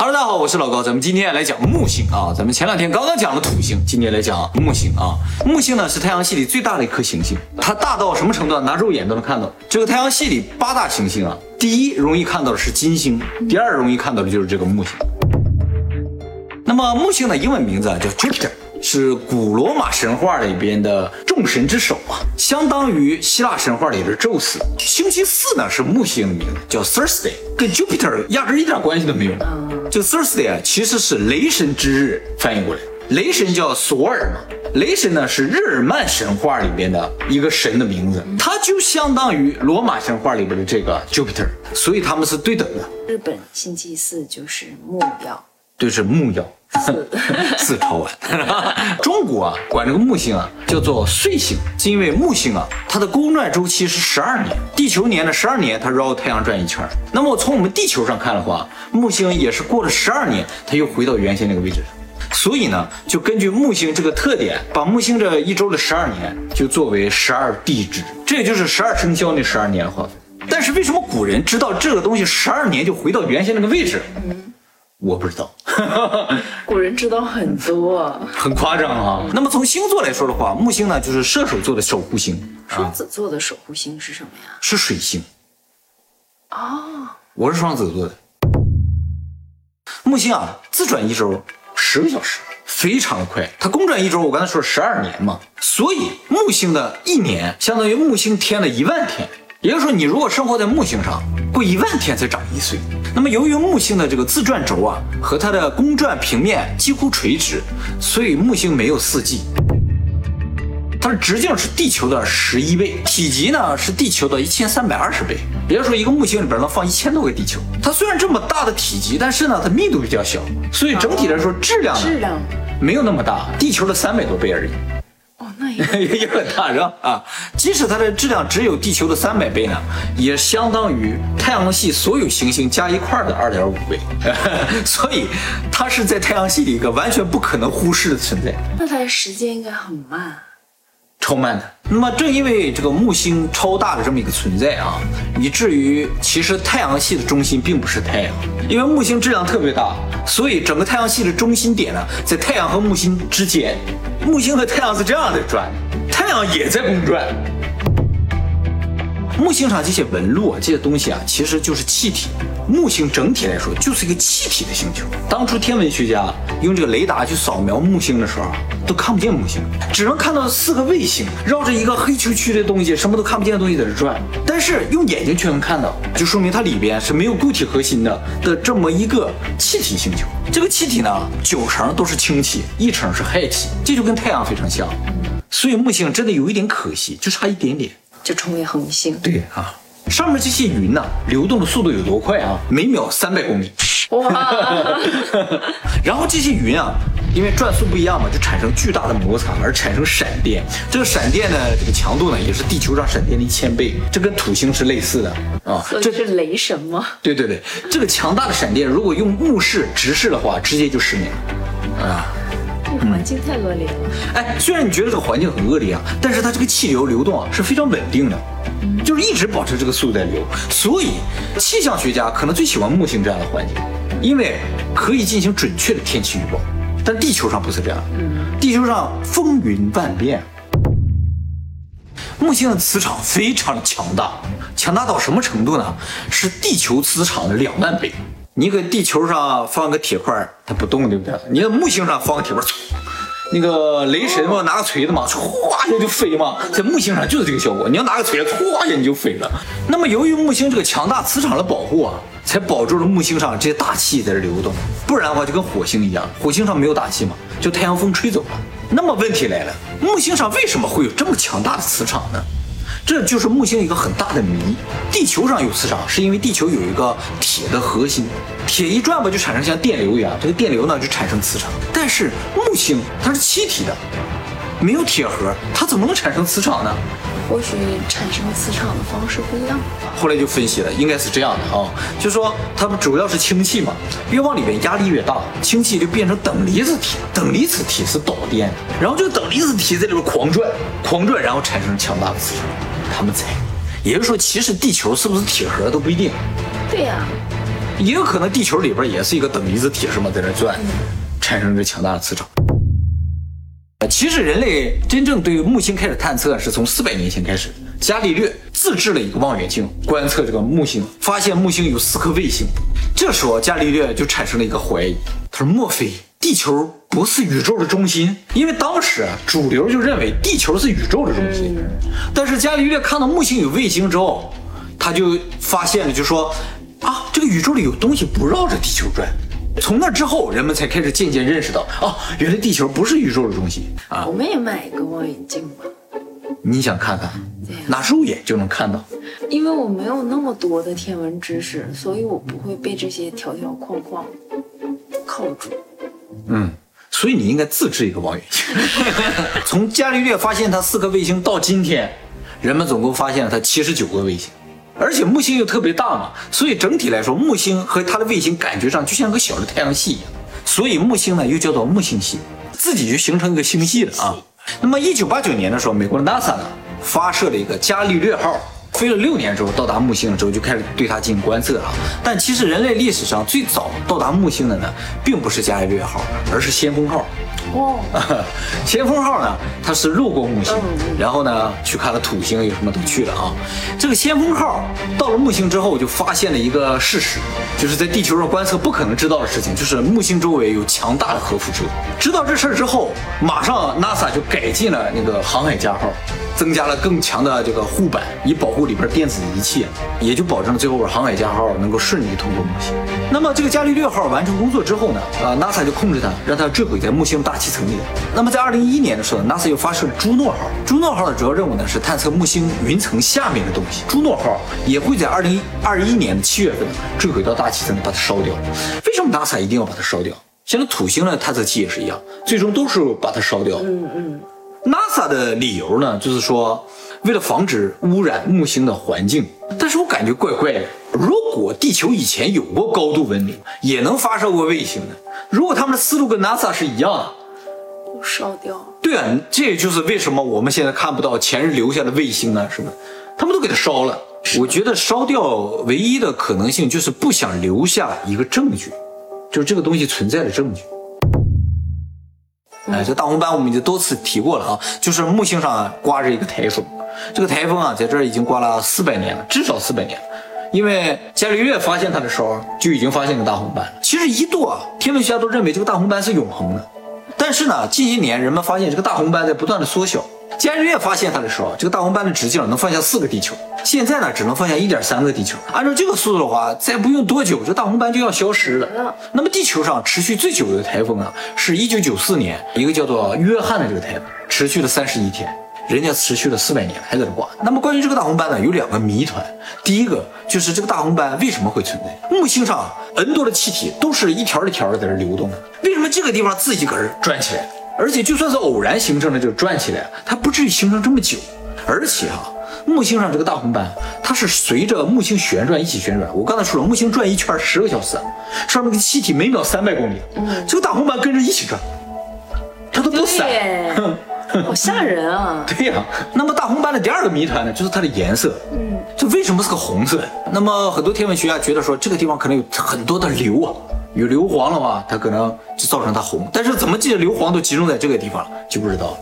哈喽大家好，我是老高，咱们今天来讲木星啊。咱们前两天刚刚讲了土星，今天来讲木星啊。木星呢是太阳系里最大的一颗行星，它大到什么程度？拿肉眼都能看到。这个太阳系里八大行星啊，第一容易看到的是金星，第二容易看到的就是这个木星。那么木星的英文名字啊叫 Jupiter。是古罗马神话里边的众神之首啊，相当于希腊神话里的宙斯。星期四呢是木星的名字，叫 Thursday，跟 Jupiter 压根一点关系都没有。这个 Thursday 啊，其实是雷神之日翻译过来，雷神叫索尔嘛，雷神呢是日耳曼神话里边的一个神的名字，它就相当于罗马神话里边的这个 Jupiter，所以他们是对等的。日本星期四就是木曜。对，是木曜，四朝晚。中国啊，管这个木星啊叫做岁星，是因为木星啊，它的公转周期是十二年，地球年的十二年，它绕太阳转一圈。那么从我们地球上看的话，木星也是过了十二年，它又回到原先那个位置上。所以呢，就根据木星这个特点，把木星这一周的十二年就作为十二地支，这也就是十二生肖那十二年划分。但是为什么古人知道这个东西十二年就回到原先那个位置？我不知道，古人知道很多，很夸张啊。那么从星座来说的话，木星呢就是射手座的守护星，双子座的守护星是什么呀？是水星。哦，我是双子座的。木星啊，自转一周十个小时，非常的快。它公转一周，我刚才说十二年嘛，所以木星的一年相当于木星天的一万天。也就是说，你如果生活在木星上，过一万天才长一岁。那么，由于木星的这个自转轴啊和它的公转平面几乎垂直，所以木星没有四季。它的直径是地球的十一倍，体积呢是地球的一千三百二十倍。也就是说，一个木星里边能放一千多个地球。它虽然这么大的体积，但是呢，它密度比较小，所以整体来说质量质量没有那么大，地球的三百多倍而已。也很大是吧？啊，即使它的质量只有地球的三百倍呢，也相当于太阳系所有行星加一块的二点五倍，所以它是在太阳系里一个完全不可能忽视的存在。那它的时间应该很慢。超慢的。那么正因为这个木星超大的这么一个存在啊，以至于其实太阳系的中心并不是太阳，因为木星质量特别大，所以整个太阳系的中心点呢在太阳和木星之间。木星和太阳是这样的转，太阳也在公转。木星上这些纹路啊，这些东西啊，其实就是气体。木星整体来说就是一个气体的星球。当初天文学家用这个雷达去扫描木星的时候，都看不见木星，只能看到四个卫星绕着一个黑黢黢的东西，什么都看不见的东西在这转。但是用眼睛却能看到，就说明它里边是没有固体核心的的这么一个气体星球。这个气体呢，九成都是氢气，一成是氦气，这就跟太阳非常像。所以木星真的有一点可惜，就差一点点。就成为恒星。对啊，上面这些云呢，流动的速度有多快啊？每秒三百公里。哇！然后这些云啊，因为转速不一样嘛，就产生巨大的摩擦，而产生闪电。这个闪电呢这个强度呢，也是地球上闪电的一千倍。这跟土星是类似的啊。这是雷神吗？对对对，这个强大的闪电，如果用目视直视的话，直接就失明。啊。环境太恶劣了。哎，虽然你觉得这个环境很恶劣啊，但是它这个气流流动啊是非常稳定的，就是一直保持这个速度在流。所以气象学家可能最喜欢木星这样的环境，因为可以进行准确的天气预报。但地球上不是这样，地球上风云万变。木星的磁场非常强大，强大到什么程度呢？是地球磁场的两万倍。你搁地球上放个铁块，它不动，对不对？你在木星上放个铁块，那个雷神嘛，拿个锤子嘛，唰一下就飞嘛。在木星上就是这个效果。你要拿个锤子，唰一下你就飞了。那么由于木星这个强大磁场的保护啊，才保住了木星上这些大气在这流动。不然的话，就跟火星一样，火星上没有大气嘛，就太阳风吹走了。那么问题来了，木星上为什么会有这么强大的磁场呢？这就是木星一个很大的谜。地球上有磁场，是因为地球有一个铁的核心，铁一转吧，就产生像电流一样，这个电流呢就产生磁场。但是木星它是气体的，没有铁核，它怎么能产生磁场呢？或许产生磁场的方式不一样。后来就分析了，应该是这样的啊，就是说它们主要是氢气嘛，越往里面压力越大，氢气就变成等离子体，等离子体是导电，然后这个等离子体在里边狂转，狂转，然后产生强大的磁场。他们猜，也就是说，其实地球是不是铁盒都不一定。对呀，也有可能地球里边也是一个等离子体什么在那转，产生这强大的磁场。其实人类真正对木星开始探测是从四百年前开始，伽利略自制了一个望远镜观测这个木星，发现木星有四颗卫星。这时候伽利略就产生了一个怀疑，他说：莫非地球不是宇宙的中心？因为当时啊主流就认为地球是宇宙的中心。但是伽利略看到木星有卫星之后，他就发现了，就说啊这个宇宙里有东西不绕着地球转。从那之后，人们才开始渐渐认识到，哦，原来地球不是宇宙的中心啊！我们也买一个望远镜吧，你想看看对呀，拿肉眼就能看到。因为我没有那么多的天文知识，所以我不会被这些条条框框扣住。嗯，所以你应该自制一个望远镜。从伽利略发现它四颗卫星到今天，人们总共发现了它七十九个卫星，而且木星又特别大嘛，所以整体来说，木星和它的卫星感觉上就像个小的太阳系一样。所以木星呢又叫做木星系，自己就形成一个星系了啊。那么一九八九年的时候，美国的 NASA 呢发射了一个伽利略号。飞了六年之后，到达木星了之后，就开始对它进行观测了。但其实人类历史上最早到达木星的呢，并不是伽利略号，而是先锋号。哦，先锋号呢，它是路过木星然后呢去看了土星，有什么都去了啊。这个先锋号到了木星之后，就发现了一个事实，就是在地球上观测不可能知道的事情，就是木星周围有强大的核辐射。知道这事儿之后，马上 NASA 就改进了那个航海家号。增加了更强的这个护板，以保护里边电子仪器，也就保证最后航海家号能够顺利通过木星。那么这个伽利略号完成工作之后呢，啊，NASA 就控制它，让它坠毁在木星大气层里。那么在二零一一年的时候，NASA 又发射了朱诺号。朱诺号的主要任务呢是探测木星云层下面的东西。朱诺号也会在二零二一年的七月份坠毁到大气层，把它烧掉。为什么 NASA 一定要把它烧掉？现在土星的探测器也是一样，最终都是把它烧掉。嗯嗯，NASA 的理由呢，就是说为了防止污染木星的环境。但是我感觉怪怪的，如果地球以前有过高度文明，也能发射过卫星的，如果他们的思路跟 NASA 是一样的，都烧掉。对啊，这也就是为什么我们现在看不到前人留下的卫星啊什么的，他们都给它烧了。我觉得烧掉唯一的可能性就是不想留下一个证据，就是这个东西存在的证据。哎，这大红斑我们已经多次提过了啊，就是木星上啊刮着一个台风，这个台风啊在这儿已经刮了四百年了，至少四百年。因为伽利略发现它的时候就已经发现个大红斑了。其实一度啊，天文学家都认为这个大红斑是永恒的，但是呢，近些年人们发现这个大红斑在不断的缩小。伽利略发现它的时候，这个大红斑的直径能放下四个地球，现在呢只能放下一点三个地球。按照这个速度的话，再不用多久，这大红斑就要消失了。那么地球上持续最久的台风啊，是一九九四年一个叫做约翰的这个台风，持续了三十一天。人家持续了四百年还在这挂。那么关于这个大红斑呢，有两个谜团。第一个就是这个大红斑为什么会存在？木星上 N 多的气体都是一条一条的在这流动的，为什么这个地方自己搁这转起来？而且就算是偶然形成的这个转起来，它不至于形成这么久。而且啊，木星上这个大红斑，它是随着木星旋转一起旋转。我刚才说了，木星转一圈十个小时，上面的气体每秒三百公里，这个大红斑跟着一起转，它都不散。好吓人啊！对呀、那么大红斑的第二个谜团呢，就是它的颜色。嗯，这为什么是个红色？那么很多天文学家觉得说，这个地方可能有很多的硫啊，有硫磺的话，它可能就造成它红。但是怎么记得硫磺都集中在这个地方了，就不知道了。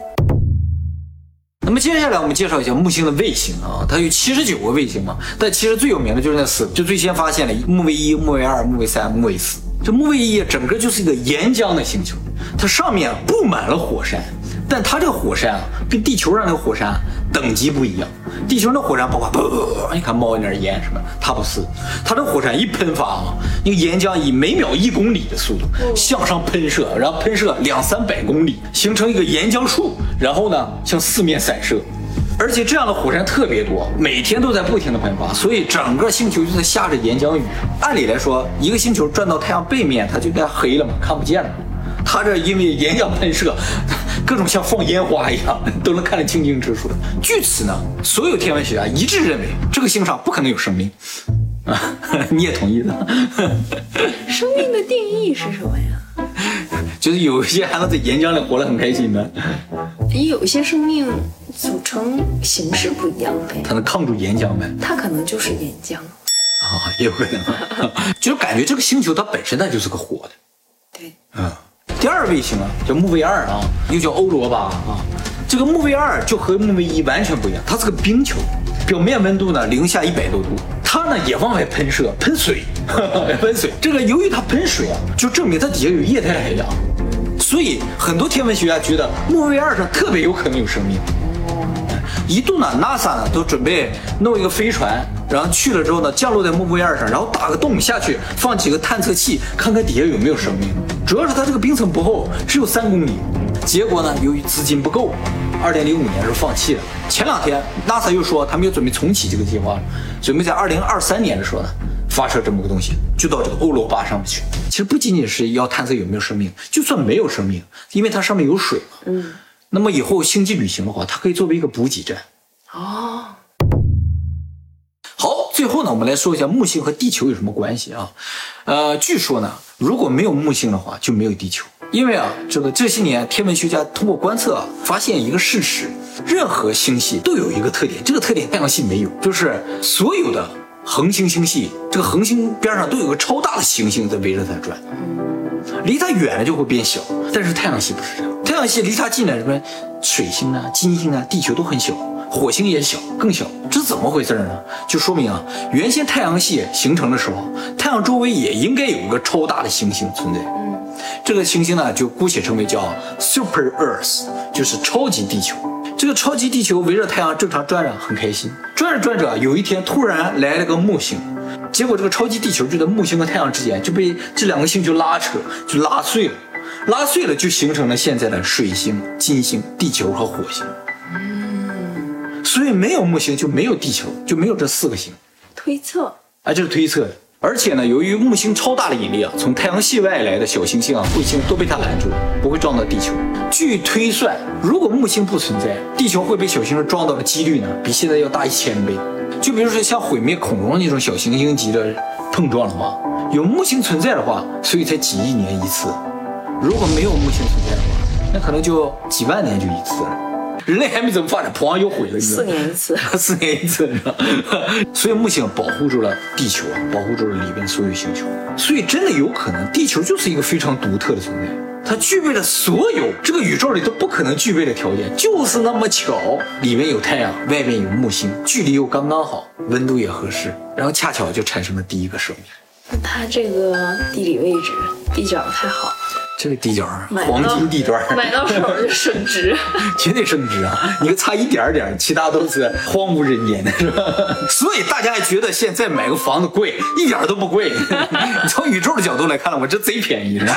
那么接下来我们介绍一下木星的卫星啊，它有七十九个卫星嘛，但其实最有名的就是那四，就最先发现了木卫一、木卫二、木卫三、木卫四。这木卫一整个就是一个岩浆的星球，它上面布满了火山，但它这个火山啊，跟地球上那个火山等级不一样。地球那火山爆发，啵，你看冒一点烟什么，它不是，它这火山一喷发啊，那个岩浆以每秒一公里的速度向上喷射，然后喷射两三百公里，形成一个岩浆束，然后呢向四面散射。而且这样的火山特别多，每天都在不停的喷发，所以整个星球就在下着岩浆雨。按理来说，一个星球转到太阳背面，它就该黑了嘛，看不见了。它这因为岩浆喷射，各种像放烟花一样，都能看得清清楚楚。据此呢，所有天文学家一致认为，这个星上不可能有生命。啊，你也同意的？生命的定义是什么呀？就是有一些还能在岩浆里活得很开心的，有一些生命组成形式不一样呗，它能抗住岩浆呗。它可能就是岩浆。啊，也有可能，就是感觉这个星球它本身它就是个活的。对，嗯，第二卫星啊，叫木卫二啊，又叫欧罗巴啊。这个木卫二就和木卫一完全不一样，它是个冰球，表面温度呢零下一百多度，它呢也往外喷射，喷水，喷水。这个由于它喷水啊，就证明它底下有液态海洋，所以很多天文学家觉得木卫二上特别有可能有生命。一度呢，NASA 呢都准备弄一个飞船，然后去了之后呢，降落在木卫二上，然后打个洞下去，放几个探测器，看看底下有没有生命。主要是它这个冰层不厚，只有三公里。结果呢，由于资金不够，二零零五年时候放弃了。前两天 NASA 又说他们又准备重启这个计划，准备在二零二三年的时候呢，发射这么个东西，就到这个欧罗巴上面去。其实不仅仅是要探测有没有生命，就算没有生命，因为它上面有水嘛。嗯。那么以后星际旅行的话，它可以作为一个补给站。哦。那，我们来说一下木星和地球有什么关系啊？呃，据说呢，如果没有木星的话，就没有地球。因为啊，这个这些年天文学家通过观测，发现一个事实：任何星系都有一个特点，这个特点太阳系没有，就是所有的恒星星系，这个恒星边上都有个超大的行星在围着它转。离它远了就会变小，但是太阳系不是这样，太阳系离它近了，什么水星啊、金星啊、地球都很小，火星也小，更小，这是怎么回事呢？就说明啊，原先太阳系形成的时候，太阳周围也应该有一个超大的行星存在。嗯，这个行星呢，就姑且称为叫 Super Earth，就是超级地球。这个超级地球围着太阳正常转着，很开心。转着转着，有一天突然来了个木星。结果这个超级地球就在木星和太阳之间就被这两个星球拉扯，就拉碎了，拉碎了就形成了现在的水星、金星、地球和火星。嗯，所以没有木星就没有地球，就没有这四个星。推测啊，这是推测的。而且呢，由于木星超大的引力啊，从太阳系外来的小行星啊、彗星都被它拦住了，不会撞到地球。据推算，如果木星不存在，地球会被小行星撞到的几率呢，比现在要大一千倍。就比如说像毁灭恐龙那种小行星级的碰撞的话，有木星存在的话，所以才几亿年一次；如果没有木星存在的话，那可能就几万年就一次了。人类还没怎么发展，砰又毁了。四年一次，四年一次，所以木星保护住了地球啊，保护住了里边所有星球。所以真的有可能，地球就是一个非常独特的存在，它具备了所有这个宇宙里都不可能具备的条件，就是那么巧，里面有太阳，外面有木星，距离又刚刚好，温度也合适，然后恰巧就产生了第一个生命。那它这个地理位置，地角太好。这个地角黄金地段，买到手就升值，绝对升值啊！你差一点点，其他都是荒无人烟的，是吧？所以大家还觉得现在买个房子贵，一点都不贵。你从宇宙的角度来看了，我这贼便宜，是吧？